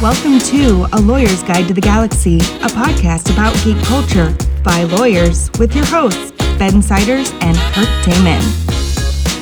Welcome to A Lawyer's Guide to the Galaxy, a podcast about geek culture by lawyers with your hosts, Ben Siders and Kirk Damon.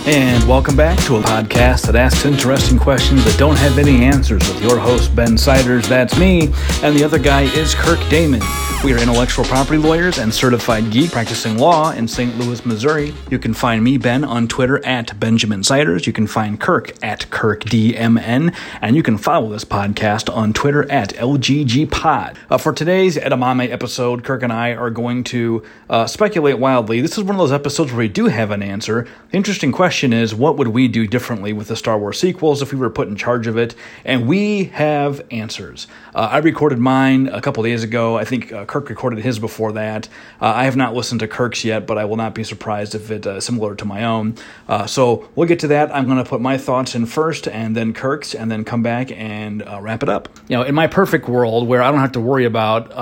And welcome back to a podcast that asks interesting questions that don't have any answers with your host, Ben Siders. That's me. And the other guy is Kirk Damon. We are intellectual property lawyers and certified geek practicing law in St. Louis, Missouri. You can find me, Ben, on Twitter at Benjamin Siders. You can find Kirk at KirkDMN. And you can follow this podcast on Twitter at LGGPod. Uh, for today's Edamame episode, Kirk and I are going to uh, speculate wildly. This is one of those episodes where we do have an answer. The interesting question is what would we do differently with the Star Wars sequels if we were put in charge of it? And we have answers. Uh, I recorded mine a couple days ago. I think uh, Kirk recorded his before that. Uh, I have not listened to Kirk's yet, but I will not be surprised if it's uh, similar to my own. Uh, so we'll get to that. I'm going to put my thoughts in first, and then Kirk's, and then come back and uh, wrap it up. You know, in my perfect world where I don't have to worry about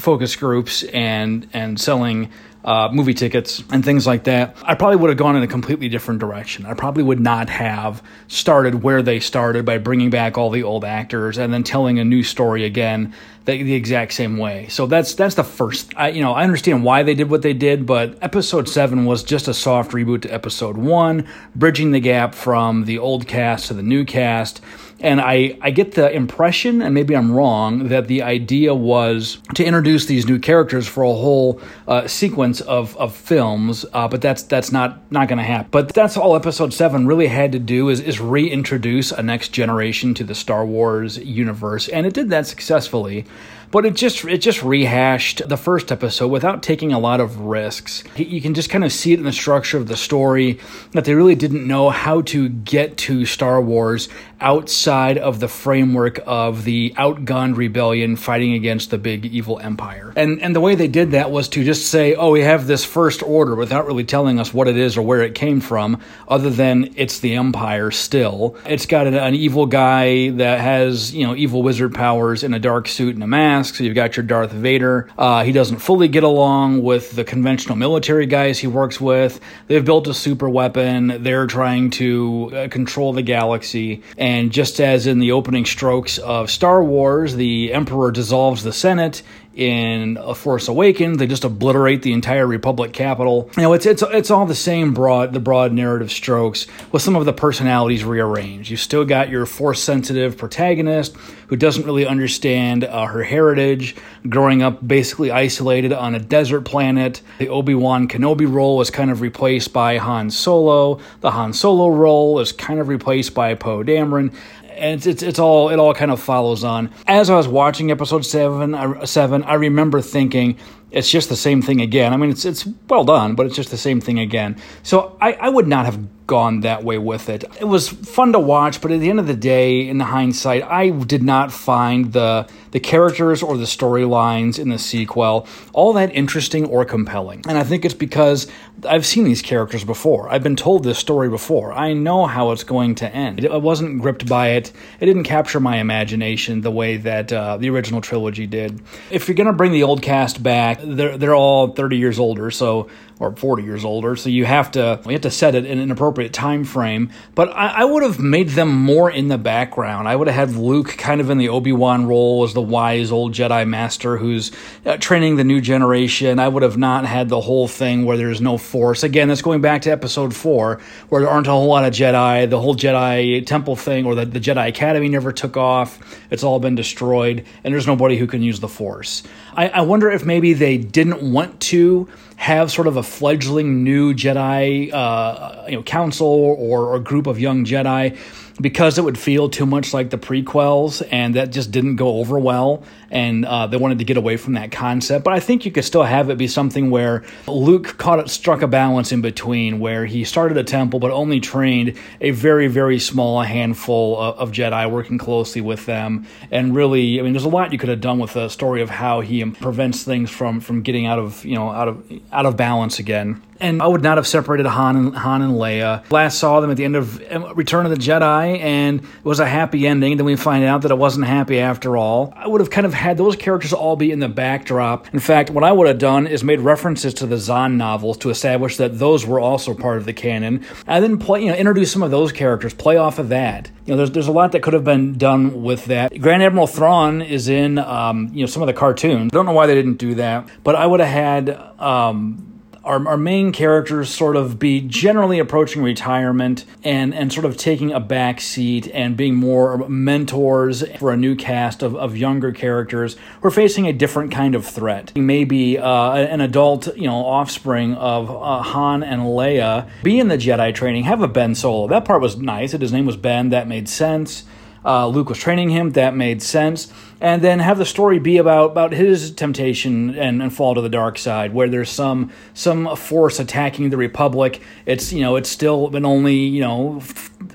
focus groups and and selling uh, movie tickets and things like that, I probably would have gone in a completely different direction. I probably would not have started where they started by bringing back all the old actors and then telling a new story again the, the exact same way. So that's that's the first. I you know I understand why they did what they did, but episode seven was just a soft reboot to episode one, bridging the gap from the old cast to the new cast. And I, I get the impression, and maybe I'm wrong, that the idea was to introduce these new characters for a whole uh, sequence of, of films, uh, but that's that's not not going to happen. But that's all Episode Seven really had to do is is reintroduce a next generation to the Star Wars universe, and it did that successfully but it just it just rehashed the first episode without taking a lot of risks. You can just kind of see it in the structure of the story that they really didn't know how to get to Star Wars outside of the framework of the outgunned rebellion fighting against the big evil empire. And and the way they did that was to just say, "Oh, we have this first order" without really telling us what it is or where it came from other than it's the empire still. It's got an, an evil guy that has, you know, evil wizard powers in a dark suit and a mask so you've got your Darth Vader. Uh, he doesn't fully get along with the conventional military guys he works with. They've built a super weapon. They're trying to uh, control the galaxy. And just as in the opening strokes of Star Wars, the Emperor dissolves the Senate in A Force Awakens, they just obliterate the entire Republic capital. You know, it's it's it's all the same broad the broad narrative strokes with some of the personalities rearranged. You've still got your Force sensitive protagonist who doesn't really understand uh, her heritage, growing up basically isolated on a desert planet. The Obi Wan Kenobi role was kind of replaced by Han Solo. The Han Solo role is kind of replaced by Poe Dameron and it's, it's, it's all it all kind of follows on. As I was watching episode seven, I, seven, I remember thinking it's just the same thing again. I mean, it's it's well done, but it's just the same thing again. So I, I would not have gone that way with it. It was fun to watch, but at the end of the day, in the hindsight, I did not find the the characters or the storylines in the sequel all that interesting or compelling. And I think it's because I've seen these characters before. I've been told this story before. I know how it's going to end. I wasn't gripped by it. It didn't capture my imagination the way that uh, the original trilogy did. If you're going to bring the old cast back, they're they're all 30 years older, so or 40 years older. So you have to you have to set it in an appropriate time frame. But I, I would have made them more in the background. I would have had Luke kind of in the Obi Wan role as the wise old Jedi master who's uh, training the new generation. I would have not had the whole thing where there's no Force. Again, that's going back to Episode Four, where there aren't a whole lot of Jedi. The whole Jedi Temple thing or the, the Jedi Academy never took off. It's all been destroyed, and there's nobody who can use the Force. I, I wonder if maybe they didn't want to have sort of a fledgling new Jedi, uh, you know, council or, or group of young Jedi because it would feel too much like the prequels, and that just didn't go over well. And uh, they wanted to get away from that concept. But I think you could still have it be something where Luke caught it, struck a balance in between, where he started a temple but only trained a very, very small handful of, of Jedi, working closely with them. And really, I mean, there's a lot you could have done with the story of how he prevents things from from getting out of you know out of out of balance again and I would not have separated Han and Han and Leia. Last saw them at the end of um, Return of the Jedi, and it was a happy ending. Then we find out that it wasn't happy after all. I would have kind of had those characters all be in the backdrop. In fact, what I would have done is made references to the Zahn novels to establish that those were also part of the canon, and then play, you know, introduce some of those characters, play off of that. You know, there's there's a lot that could have been done with that. Grand Admiral Thrawn is in, um, you know, some of the cartoons. I don't know why they didn't do that, but I would have had. Um, our, our main characters sort of be generally approaching retirement and, and sort of taking a back seat and being more mentors for a new cast of, of younger characters who are facing a different kind of threat. Maybe uh, an adult, you know, offspring of uh, Han and Leia be in the Jedi training, have a Ben Solo. That part was nice. His name was Ben. That made sense. Uh, Luke was training him. That made sense and then have the story be about about his temptation and, and fall to the dark side, where there's some some force attacking the Republic. It's you know it's still been only you know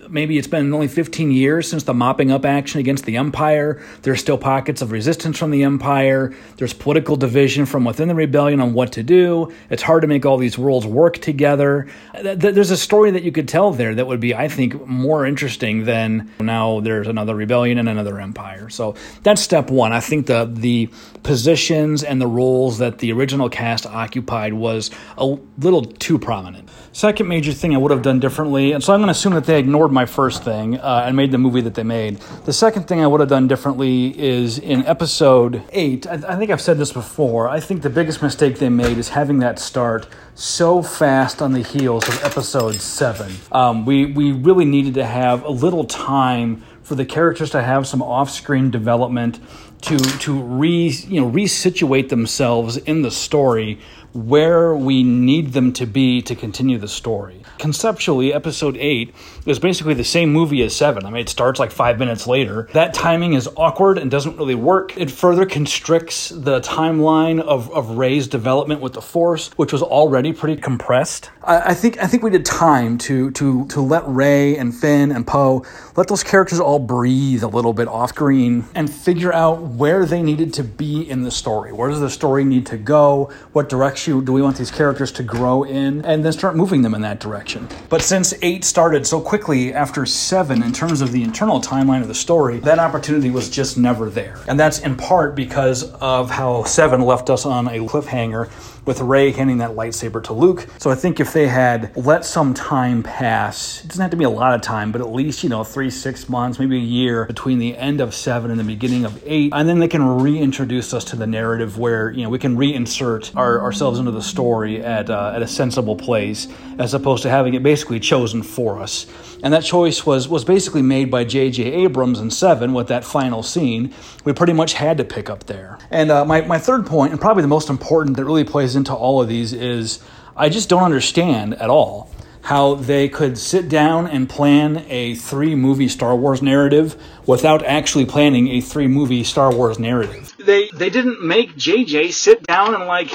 maybe it's been only 15 years since the mopping up action against the Empire. There's still pockets of resistance from the Empire. There's political division from within the rebellion on what to do. It's hard to make all these worlds work together. There's a story that you could tell there that would be, I think, more interesting than now there's another rebellion and another empire. So that's step one. I think the the positions and the roles that the original cast occupied was a little too prominent. Second major thing I would have done differently, and so I'm going to assume that they ignored my first thing uh, and made the movie that they made. The second thing I would have done differently is in episode eight. I, I think I've said this before. I think the biggest mistake they made is having that start so fast on the heels of episode seven. Um, we we really needed to have a little time for the characters to have some off-screen development to to re you know resituate themselves in the story where we need them to be to continue the story. Conceptually, episode 8 is basically the same movie as 7. I mean, it starts like five minutes later. That timing is awkward and doesn't really work. It further constricts the timeline of, of Rey's development with the Force, which was already pretty compressed. I, I think I think we did time to to to let Rey and Finn and Poe let those characters all breathe a little bit off screen and figure out where they needed to be in the story. Where does the story need to go? What direction do we want these characters to grow in? And then start moving them in that direction. But since 8 started so quickly after 7 in terms of the internal timeline of the story, that opportunity was just never there. And that's in part because of how 7 left us on a cliffhanger with Rey handing that lightsaber to Luke. So I think if they had let some time pass, it doesn't have to be a lot of time, but at least, you know, three, six months, maybe a year between the end of seven and the beginning of eight, and then they can reintroduce us to the narrative where, you know, we can reinsert our, ourselves into the story at, uh, at a sensible place as opposed to having it basically chosen for us. And that choice was, was basically made by J.J. Abrams in Seven with that final scene. We pretty much had to pick up there. And uh, my, my third point, and probably the most important that really plays into all of these, is I just don't understand at all how they could sit down and plan a three movie Star Wars narrative without actually planning a three movie Star Wars narrative. They they didn't make JJ sit down and like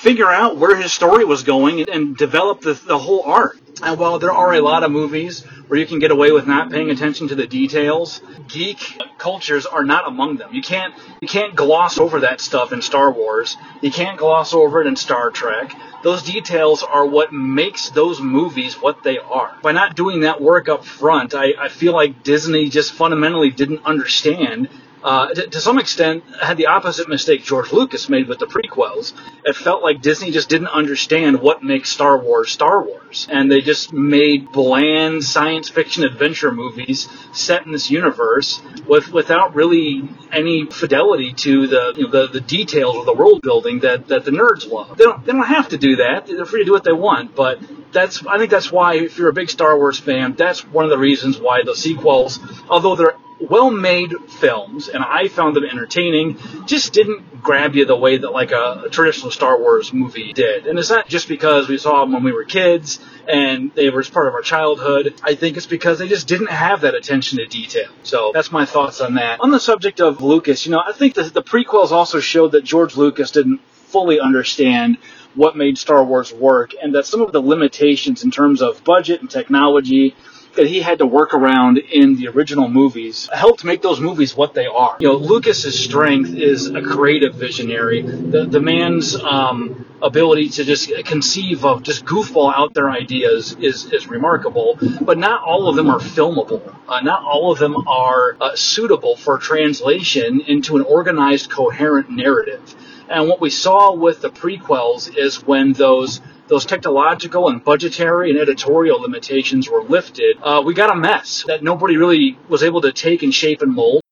figure out where his story was going and develop the, the whole arc. And while there are a lot of movies where you can get away with not paying attention to the details, geek cultures are not among them. You can't you can't gloss over that stuff in Star Wars. You can't gloss over it in Star Trek. Those details are what makes those movies what they are. By not doing that work up front, I, I feel like Disney just fundamentally didn't understand uh, to, to, some extent, had the opposite mistake George Lucas made with the prequels. It felt like Disney just didn't understand what makes Star Wars Star Wars, and they just made bland science fiction adventure movies set in this universe with without really any fidelity to the you know, the, the details of the world building that, that the nerds love. They don't they don't have to do that. They're free to do what they want, but that's I think that's why if you're a big Star Wars fan, that's one of the reasons why the sequels, although they're well made films, and I found them entertaining, just didn't grab you the way that like a, traditional Star Wars movie did. And it's not just because we saw them when we were kids and they were part of our childhood. I think it's because they just didn't have that attention to detail. So that's my thoughts on that. On the subject of Lucas, you know, I think the, the prequels also showed that George Lucas didn't fully understand what made Star Wars work and that some of the limitations in terms of budget and technology that he had to work around in the original movies helped make those movies what they are. You know, Lucas's strength is a creative visionary. The, the man's um, ability to just conceive of just goofball out there ideas is, is remarkable. But not all of them are filmable. Uh, not all of them are uh, suitable for translation into an organized, coherent narrative. And what we saw with the prequels is when those those technological and budgetary and editorial limitations were lifted, uh, we got a mess that nobody really was able to take and shape and mold.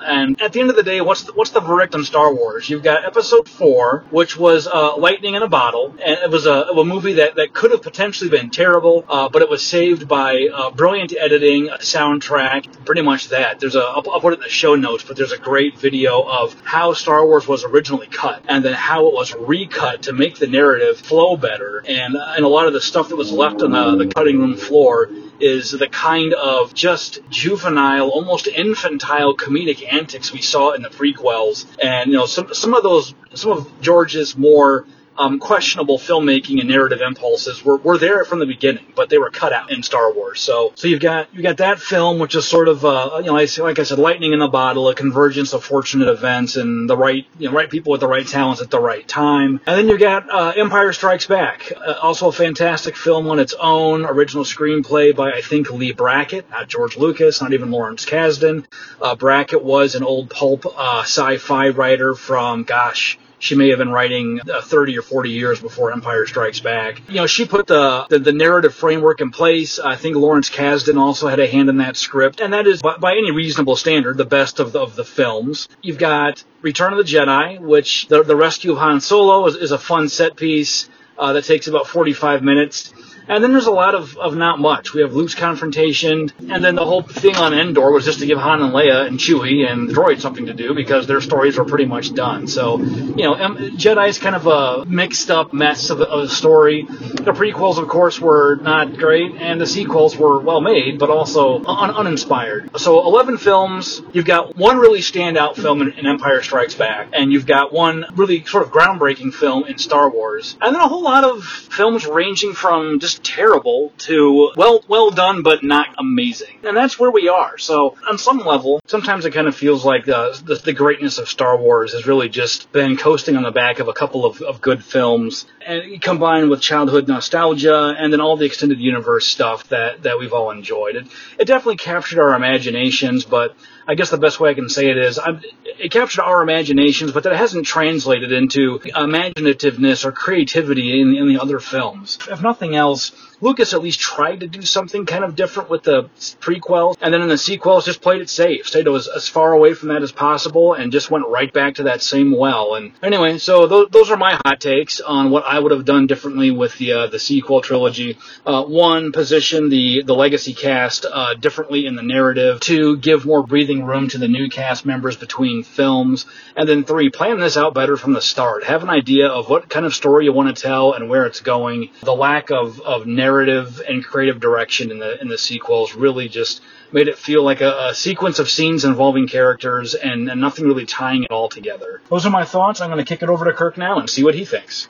And at the end of the day, what's the, what's the verdict on Star Wars? You've got Episode Four, which was uh, lightning in a bottle, and it was a, a movie that, that could have potentially been terrible, uh, but it was saved by uh, brilliant editing, soundtrack, pretty much that. There's a I'll, I'll put it in the show notes, but there's a great video of how Star Wars was originally cut, and then how it was recut to make the narrative flow better, and and a lot of the stuff that was left on the, the cutting room floor is the kind of just juvenile, almost infantile comedic antics we saw in the prequels. And, you know, some, some of those, some of George's more um, questionable filmmaking and narrative impulses were, were there from the beginning, but they were cut out in Star Wars. So, so you've got you got that film, which is sort of uh, you know, like I said, lightning in a bottle, a convergence of fortunate events and the right you know right people with the right talents at the right time. And then you've got uh, Empire Strikes Back, uh, also a fantastic film on its own, original screenplay by I think Leigh Brackett, not George Lucas, not even Lawrence Kasdan. Uh, Brackett was an old pulp uh, sci-fi writer from gosh she may have been writing uh, 30 or 40 years before Empire Strikes Back. You know, she put the, the, the narrative framework in place. I think Lawrence Kasdan also had a hand in that script, and that is, by, by any reasonable standard, the best of the, of the films. You've got Return of the Jedi, which the, the rescue of Han Solo is, is a fun set piece uh, that takes about 45 minutes. And then there's a lot of, of not much. We have Luke's confrontation, and then the whole thing on Endor was just to give Han and Leia and Chewie and the droid something to do because their stories were pretty much done. So, you know, Jedi is kind of a mixed up mess of, of a story. The prequels, of course, were not great, and the sequels were well made, but also un- uninspired. So, 11 films. You've got one really standout film in, in Empire Strikes Back, and you've got one really sort of groundbreaking film in Star Wars, and then a whole lot of films ranging from just terrible to well well done but not amazing. And that's where we are. So on some level, sometimes it kind of feels like uh, the, the greatness of Star Wars has really just been coasting on the back of a couple of, of good films, and combined with childhood nostalgia and then all the extended universe stuff that that we've all enjoyed. It it definitely captured our imaginations, but I guess the best way I can say it is I'm, it captured our imaginations, but that hasn't translated into imaginativeness or creativity in, in the other films. If nothing else, Lucas at least tried to do something kind of different with the prequels, and then in the sequels just played it safe, stayed as, as far away from that as possible, and just went right back to that same well. And anyway, so those, those are my hot takes on what I would have done differently with the uh, the sequel trilogy. Uh, one, position the the legacy cast uh, differently in the narrative. Two, give more breathing room to the new cast members between films. And then three, plan this out better from the start. Have an idea of what kind of story you want to tell and where it's going. The lack of, of narrative and creative direction in the in the sequels really just made it feel like a, a sequence of scenes involving characters and, and nothing really tying it all together. Those are my thoughts. I'm going to kick it over to Kirk now and see what he thinks.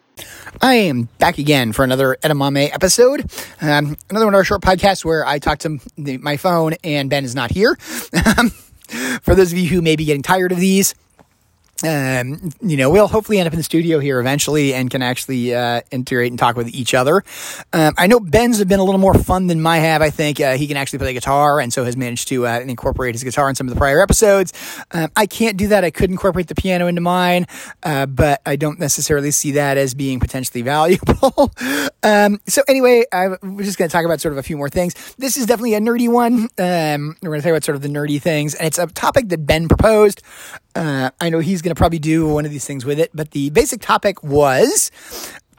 I am back again for another Edamame episode. Um, another one of our short podcasts where I talk to my phone and Ben is not here. for those of you who may be getting tired of these, um, you know, we'll hopefully end up in the studio here eventually and can actually uh, integrate and talk with each other. Um, I know Ben's have been a little more fun than my have. I think uh, he can actually play guitar and so has managed to uh, incorporate his guitar in some of the prior episodes. Um, I can't do that. I could incorporate the piano into mine, uh, but I don't necessarily see that as being potentially valuable. Um, so anyway, I, we're just going to talk about sort of a few more things. This is definitely a nerdy one. Um, we're going to talk about sort of the nerdy things, and it's a topic that Ben proposed. Uh, I know he's going to probably do one of these things with it, but the basic topic was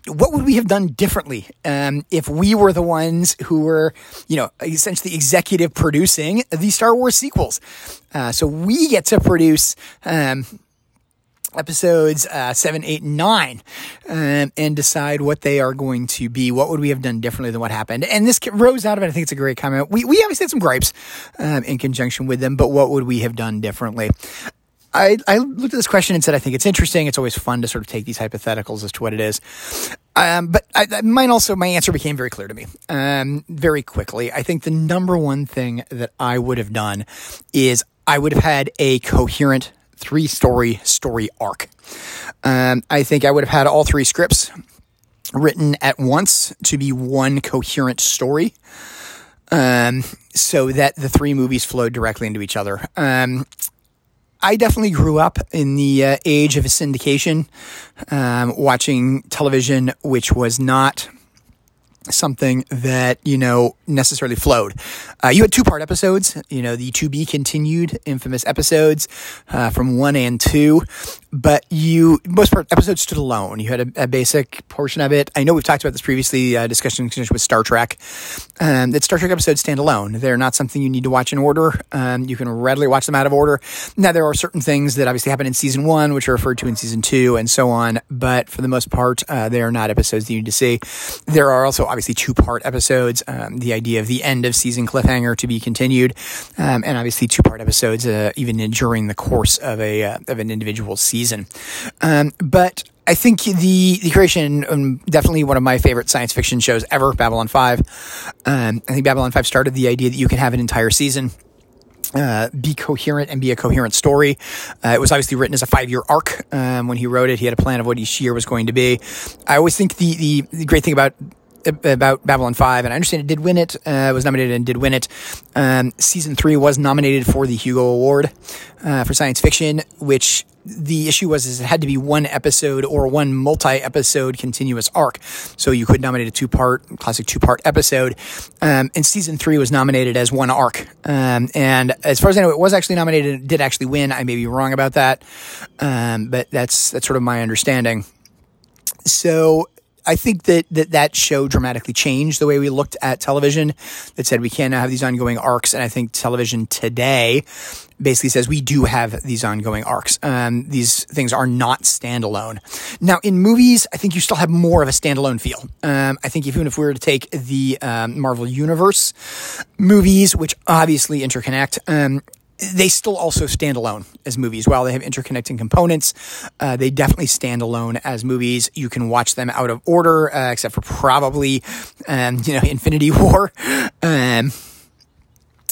what would we have done differently um, if we were the ones who were, you know, essentially executive producing the Star Wars sequels? Uh, so we get to produce. Um, episodes uh, 7 8 and 9 um, and decide what they are going to be what would we have done differently than what happened and this rose out of it i think it's a great comment we, we obviously had some gripes um, in conjunction with them but what would we have done differently I, I looked at this question and said, I think it's interesting. It's always fun to sort of take these hypotheticals as to what it is. Um, but I, mine also, my answer became very clear to me um, very quickly. I think the number one thing that I would have done is I would have had a coherent three story story arc. Um, I think I would have had all three scripts written at once to be one coherent story. Um, so that the three movies flowed directly into each other. Um, I definitely grew up in the uh, age of a syndication, um, watching television, which was not something that you know necessarily flowed. Uh, you had two part episodes, you know, the to be continued infamous episodes uh, from one and two, but you most part episodes stood alone. You had a, a basic portion of it. I know we've talked about this previously, uh, discussion with Star Trek. Um, that Star Trek episodes stand alone. They're not something you need to watch in order. Um, you can readily watch them out of order. Now there are certain things that obviously happen in season one, which are referred to in season two, and so on. But for the most part, uh, they are not episodes that you need to see. There are also obviously two part episodes. Um, the idea of the end of season cliffhanger to be continued, um, and obviously two part episodes uh, even in, during the course of a uh, of an individual season. Um, but I think the the creation um, definitely one of my favorite science fiction shows ever, Babylon Five. Um, I think Babylon Five started the idea that you can have an entire season. Uh, be coherent and be a coherent story. Uh, it was obviously written as a five year arc. Um, when he wrote it, he had a plan of what each year was going to be. I always think the, the, the great thing about about Babylon 5, and I understand it did win it, uh, was nominated and did win it. Um, season 3 was nominated for the Hugo Award uh, for science fiction, which the issue was is it had to be one episode or one multi-episode continuous arc. So you could nominate a two-part, classic two-part episode. Um, and season three was nominated as one arc. Um, and as far as I know, it was actually nominated and did actually win. I may be wrong about that. Um, but that's, that's sort of my understanding. So I think that, that that show dramatically changed the way we looked at television. That said, we can't have these ongoing arcs. And I think television today basically says we do have these ongoing arcs. Um, these things are not standalone. Now, in movies, I think you still have more of a standalone feel. Um, I think even if we were to take the um, Marvel Universe movies, which obviously interconnect, um, they still also stand alone as movies. While they have interconnecting components, uh, they definitely stand alone as movies. You can watch them out of order, uh, except for probably, um, you know, Infinity War. Um,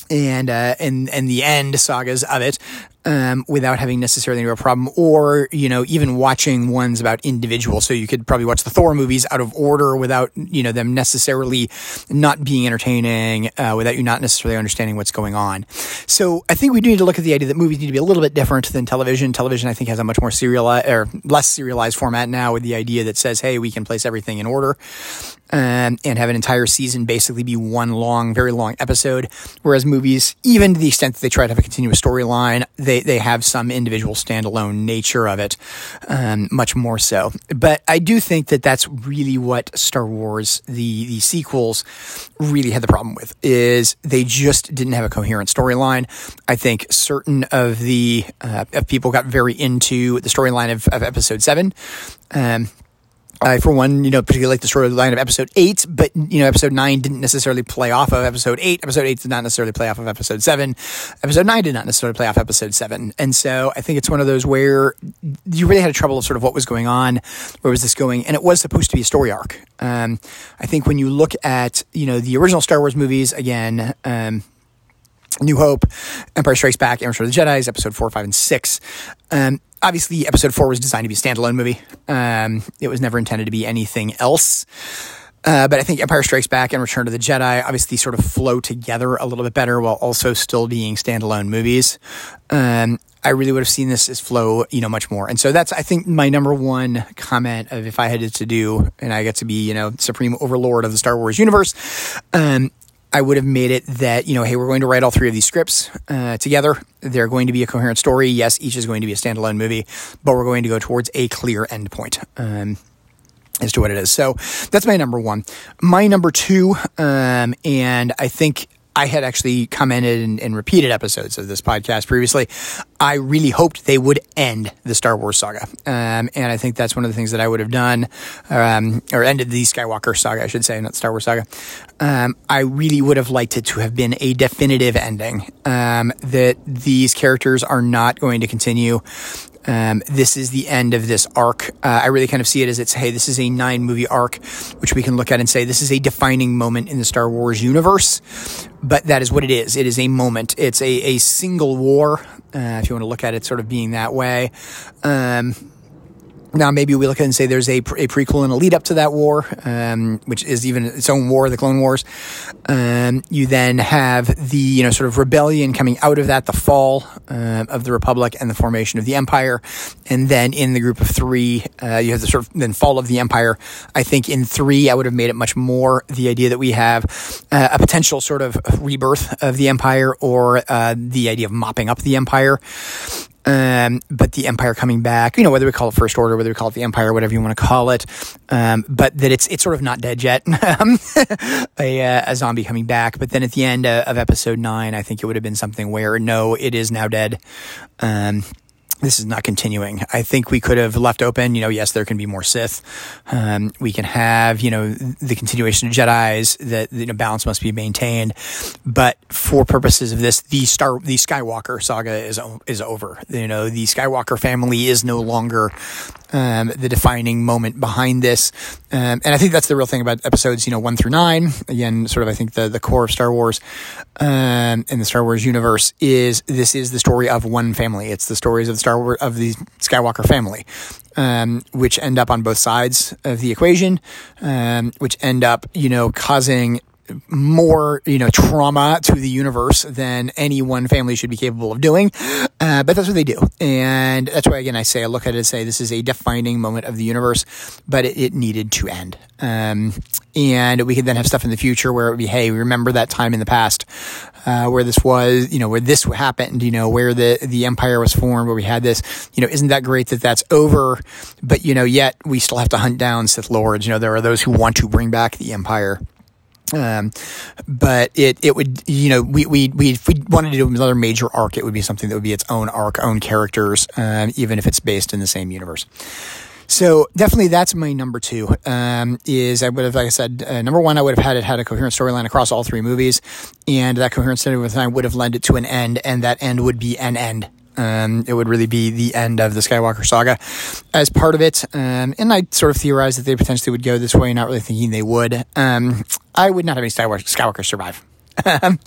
and uh, and and the end sagas of it um, without having necessarily a problem, or you know even watching ones about individuals. So you could probably watch the Thor movies out of order without you know them necessarily not being entertaining, uh, without you not necessarily understanding what's going on. So I think we do need to look at the idea that movies need to be a little bit different than television. Television I think has a much more serialized or less serialized format now with the idea that says, hey, we can place everything in order um, and have an entire season basically be one long, very long episode. Whereas movies, even to the extent that they try to have a continuous storyline, they, they have some individual standalone nature of it, um, much more so. But I do think that that's really what Star Wars, the, the sequels, really had the problem with, is they just didn't have a coherent storyline. I think certain of the uh, of people got very into the storyline of, of episode seven. Um, I, for one, you know, particularly like the storyline of episode eight, but, you know, episode nine didn't necessarily play off of episode eight. Episode eight did not necessarily play off of episode seven. Episode nine did not necessarily play off episode seven. And so I think it's one of those where you really had a trouble of sort of what was going on, where was this going? And it was supposed to be a story arc. Um, I think when you look at, you know, the original Star Wars movies, again, um, New Hope, Empire Strikes Back, Return of the Jedi, episode four, five, and six. Um, obviously, episode four was designed to be a standalone movie. Um, it was never intended to be anything else. Uh, but I think Empire Strikes Back and Return of the Jedi obviously sort of flow together a little bit better while also still being standalone movies. Um, I really would have seen this as flow, you know, much more. And so that's, I think, my number one comment of if I had it to do, and I get to be, you know, supreme overlord of the Star Wars universe, um, I would have made it that, you know, hey, we're going to write all three of these scripts uh, together. They're going to be a coherent story. Yes, each is going to be a standalone movie, but we're going to go towards a clear endpoint. Um, as to what it is. So that's my number one. My number two, um, and I think I had actually commented in, repeated episodes of this podcast previously. I really hoped they would end the Star Wars saga. Um, and I think that's one of the things that I would have done, um, or ended the Skywalker saga, I should say, not Star Wars saga. Um, I really would have liked it to have been a definitive ending, um, that these characters are not going to continue um, this is the end of this arc. Uh, I really kind of see it as it's, hey, this is a nine movie arc, which we can look at and say this is a defining moment in the Star Wars universe. But that is what it is. It is a moment. It's a, a single war, uh, if you want to look at it sort of being that way. Um, Now, maybe we look at it and say there's a, a prequel and a lead up to that war, um, which is even its own war, the Clone Wars. Um, you then have the you know sort of rebellion coming out of that, the fall uh, of the Republic and the formation of the Empire, and then in the group of three, uh, you have the sort of then fall of the Empire. I think in three, I would have made it much more the idea that we have uh, a potential sort of rebirth of the Empire or uh, the idea of mopping up the Empire. Um, but the Empire coming back, you know, whether we call it First Order, whether we call it the Empire, whatever you want to call it, um, but that it's it's sort of not dead yet. Um, a, uh, a, zombie coming back, but then at the end uh, of episode nine, I think it would have been something where no, it is now dead. Um, this is not continuing. I think we could have left open, you know, yes, there can be more Sith. Um, we can have, you know, the continuation of Jedi's that, you know, balance must be maintained. But for purposes of this, the Star, the Skywalker saga is, is over. You know, the Skywalker family is no longer, um, the defining moment behind this. Um, and I think that's the real thing about episodes, you know, one through nine. Again, sort of, I think the, the core of Star Wars, um, and the Star Wars universe is this is the story of one family. It's the stories of the Star Wars, of the Skywalker family. Um, which end up on both sides of the equation, um, which end up, you know, causing more, you know, trauma to the universe than any one family should be capable of doing. Uh, but that's what they do. And that's why, again, I say, I look at it and say, this is a defining moment of the universe, but it, it needed to end. Um, and we could then have stuff in the future where it would be, hey, remember that time in the past, uh, where this was, you know, where this happened, you know, where the, the empire was formed, where we had this, you know, isn't that great that that's over? But, you know, yet we still have to hunt down Sith Lords. You know, there are those who want to bring back the empire. Um, but it, it would, you know, we, we, we, if we wanted to do another major arc, it would be something that would be its own arc, own characters, um, even if it's based in the same universe. So definitely that's my number two. Um, is I would have, like I said, uh, number one, I would have had it had a coherent storyline across all three movies, and that coherent storyline would have led it to an end, and that end would be an end. Um, it would really be the end of the Skywalker saga as part of it. Um, and I sort of theorized that they potentially would go this way, not really thinking they would. Um, I would not have any Skywalker, Skywalker survive. Uh,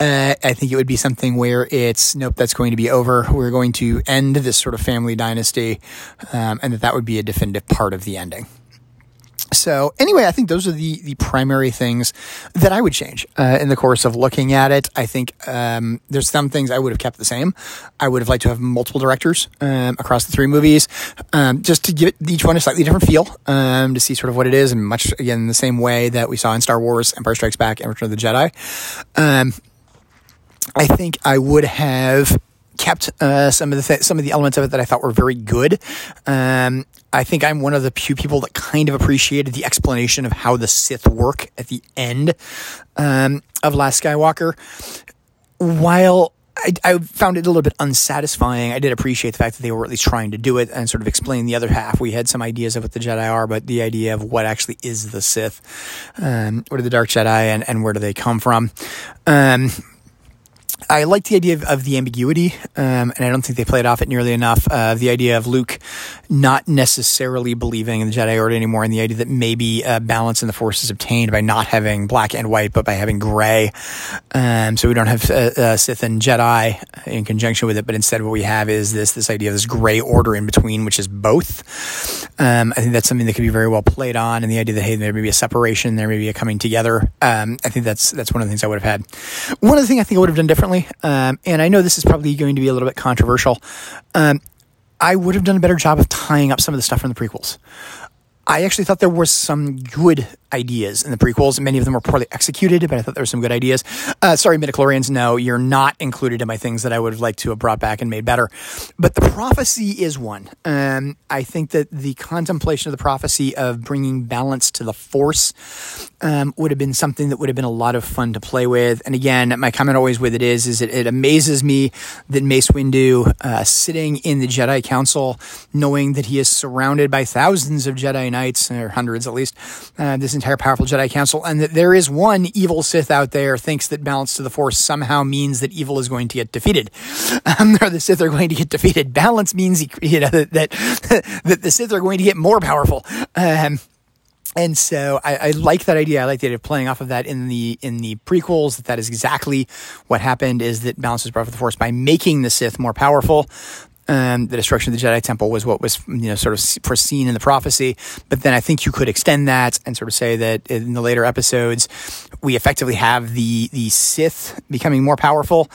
I think it would be something where it's nope, that's going to be over. We're going to end this sort of family dynasty, um, and that that would be a definitive part of the ending. So anyway, I think those are the the primary things that I would change uh, in the course of looking at it. I think um, there's some things I would have kept the same. I would have liked to have multiple directors um, across the three movies, um, just to give each one a slightly different feel, um, to see sort of what it is, and much again the same way that we saw in Star Wars, Empire Strikes Back, and Return of the Jedi. Um, I think I would have kept uh, some of the th- some of the elements of it that I thought were very good. Um, I think I'm one of the few people that kind of appreciated the explanation of how the Sith work at the end um, of Last Skywalker. While I, I, found it a little bit unsatisfying. I did appreciate the fact that they were at least trying to do it and sort of explain the other half. We had some ideas of what the Jedi are, but the idea of what actually is the Sith, um, what are the Dark Jedi, and, and where do they come from? Um, I like the idea of, of the ambiguity, um, and I don't think they played off it nearly enough. Uh, the idea of Luke not necessarily believing in the Jedi Order anymore, and the idea that maybe uh, balance in the Force is obtained by not having black and white, but by having gray. Um, so we don't have uh, uh Sith and Jedi in conjunction with it, but instead what we have is this this idea of this gray order in between, which is both. Um, I think that's something that could be very well played on, and the idea that hey, there may be a separation, there may be a coming together. Um, I think that's that's one of the things I would have had. One of the things I think I would have done differently um, and I know this is probably going to be a little bit controversial. Um, I would have done a better job of tying up some of the stuff from the prequels. I actually thought there was some good ideas in the prequels. Many of them were poorly executed, but I thought there were some good ideas. Uh, sorry, midichlorians, no, you're not included in my things that I would have liked to have brought back and made better. But the prophecy is one. Um, I think that the contemplation of the prophecy of bringing balance to the force um, would have been something that would have been a lot of fun to play with. And again, my comment always with it is, is it, it amazes me that Mace Windu, uh, sitting in the Jedi Council, knowing that he is surrounded by thousands of Jedi Knights, or hundreds at least, uh, this entire powerful Jedi Council, and that there is one evil Sith out there thinks that balance to the Force somehow means that evil is going to get defeated, um, or the Sith are going to get defeated. Balance means you know that that, the Sith are going to get more powerful. Um, and so I, I, like that idea. I like the idea of playing off of that in the in the prequels. That that is exactly what happened. Is that balance is brought for the Force by making the Sith more powerful. Um, the destruction of the Jedi Temple was what was you know sort of foreseen in the prophecy, but then I think you could extend that and sort of say that in the later episodes we effectively have the the Sith becoming more powerful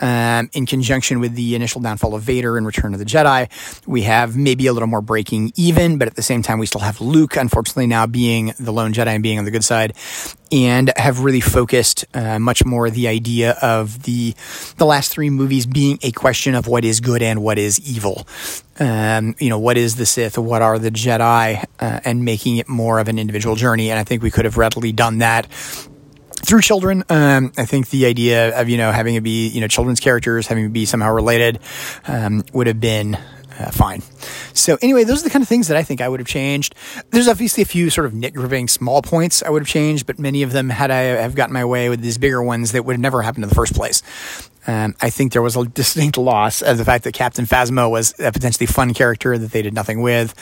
um, in conjunction with the initial downfall of Vader and Return of the Jedi. We have maybe a little more breaking even, but at the same time, we still have Luke, unfortunately, now being the lone Jedi and being on the good side, and have really focused uh, much more the idea of the the last three movies being a question of what is good and what is evil. Um, you know, what is the Sith? What are the Jedi? Uh, and making it more of an individual journey. And I think we could have readily done that through children. Um, I think the idea of you know having it be you know children's characters having it be somehow related um, would have been uh, fine. So anyway, those are the kind of things that I think I would have changed. There's obviously a few sort of nitpicking small points I would have changed, but many of them had I have gotten my way with these bigger ones that would have never happened in the first place. Um, I think there was a distinct loss of the fact that Captain Phasma was a potentially fun character that they did nothing with.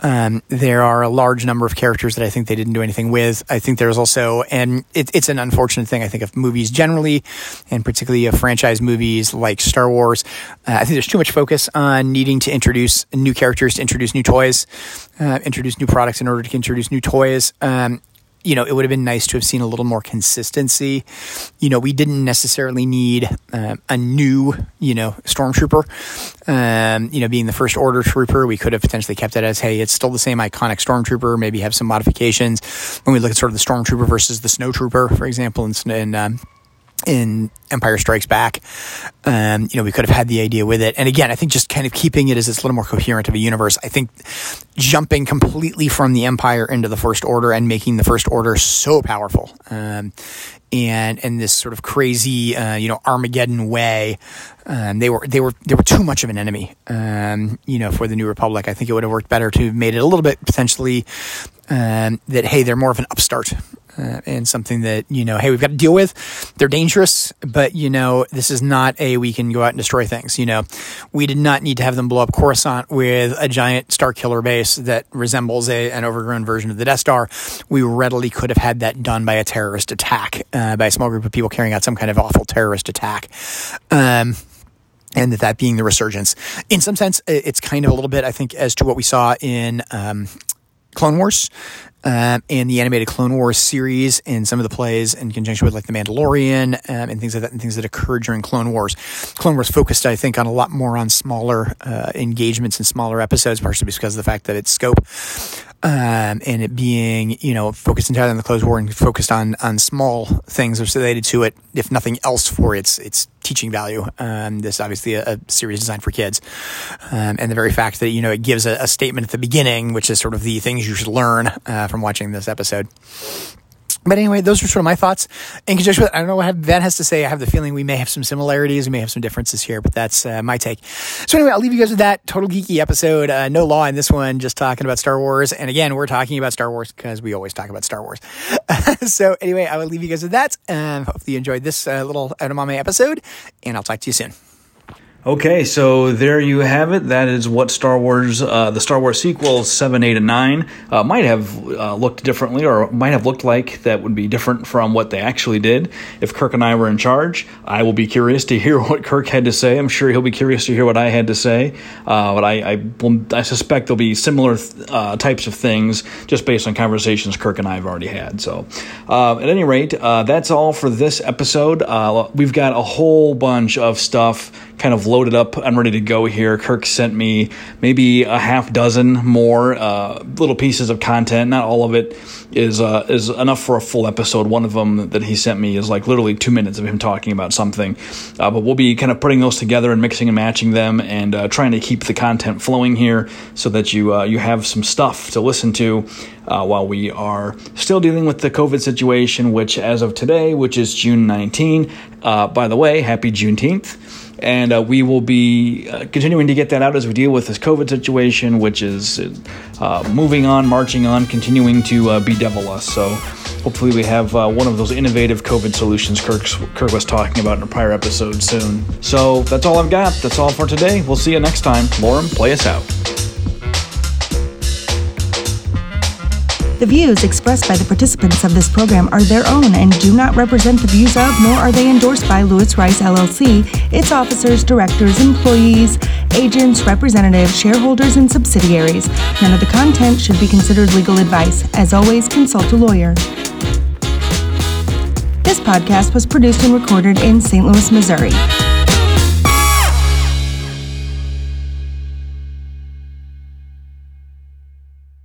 Um, there are a large number of characters that I think they didn't do anything with. I think there's also, and it, it's an unfortunate thing, I think, of movies generally, and particularly of franchise movies like Star Wars. Uh, I think there's too much focus on needing to introduce new characters, to introduce new toys, uh, introduce new products in order to introduce new toys. Um, you know, it would have been nice to have seen a little more consistency. You know, we didn't necessarily need uh, a new, you know, stormtrooper. Um, you know, being the first order trooper, we could have potentially kept it as, hey, it's still the same iconic stormtrooper. Maybe have some modifications when we look at sort of the stormtrooper versus the snowtrooper, for example, in, in um, in Empire Strikes Back. Um, you know, we could have had the idea with it. And again, I think just kind of keeping it as it's a little more coherent of a universe. I think jumping completely from the Empire into the First Order and making the First Order so powerful. Um, and in this sort of crazy, uh, you know, Armageddon way, um, they were they were they were too much of an enemy, um, you know, for the New Republic. I think it would have worked better to have made it a little bit potentially um, that hey, they're more of an upstart uh, and something that you know hey we've got to deal with. They're dangerous but you know this is not a we can go out and destroy things you know. We did not need to have them blow up coruscant with a giant star killer base that resembles a, an overgrown version of the death star. We readily could have had that done by a terrorist attack uh, by a small group of people carrying out some kind of awful terrorist attack. Um, and that that being the resurgence. In some sense it's kind of a little bit i think as to what we saw in um, Clone Wars um, and the animated Clone Wars series and some of the plays in conjunction with like The Mandalorian um, and things like that and things that occurred during Clone Wars. Clone Wars focused, I think, on a lot more on smaller uh, engagements and smaller episodes, partially because of the fact that its scope um, and it being, you know, focused entirely on the Clone War and focused on on small things related to it, if nothing else, for its its teaching value. Um, this is obviously a, a, series designed for kids, um, and the very fact that you know it gives a, a, statement at the beginning, which is sort of the things you should learn uh, from watching this episode. But anyway, those are sort of my thoughts. In conjunction with, I don't know what Ben has to say. I have the feeling we may have some similarities, we may have some differences here, but that's uh, my take. So anyway, I'll leave you guys with that total geeky episode. Uh, no law in this one, just talking about Star Wars. And again, we're talking about Star Wars because we always talk about Star Wars. so anyway, I will leave you guys with that. Um, hopefully you enjoyed this uh, little Edamame episode, and I'll talk to you soon. Okay, so there you have it. That is what Star Wars, uh, the Star Wars sequels 7, 8, and 9 uh, might have uh, looked differently or might have looked like that would be different from what they actually did. If Kirk and I were in charge, I will be curious to hear what Kirk had to say. I'm sure he'll be curious to hear what I had to say. Uh, but I, I, I, suspect there'll be similar uh, types of things just based on conversations Kirk and I have already had. So, uh, at any rate, that's all for this episode. we've got a whole bunch of stuff kind of loaded up. I'm ready to go here. Kirk sent me maybe a half dozen more uh, little pieces of content. Not all of it is uh, is enough for a full episode. One of them that he sent me is like literally two minutes of him talking about something. Uh, but we'll be kind of putting those together and mixing and matching them and uh, trying to keep the content flowing here so that you uh, you have some stuff to listen to uh, while we are still dealing with the COVID situation, which as of today, which is June 19. by the way, happy Juneteenth and uh, we will be uh, continuing to get that out as we deal with this COVID situation, which is uh, moving on, marching on, continuing to uh, bedevil us. So hopefully, we have uh, one of those innovative COVID solutions Kirk's, Kirk was talking about in a prior episode soon. So that's all I've got. That's all for today. We'll see you next time. Lorem, play us out. The views expressed by the participants of this program are their own and do not represent the views of, nor are they endorsed by Lewis Rice LLC, its officers, directors, employees, agents, representatives, shareholders, and subsidiaries. None of the content should be considered legal advice. As always, consult a lawyer. This podcast was produced and recorded in St. Louis, Missouri.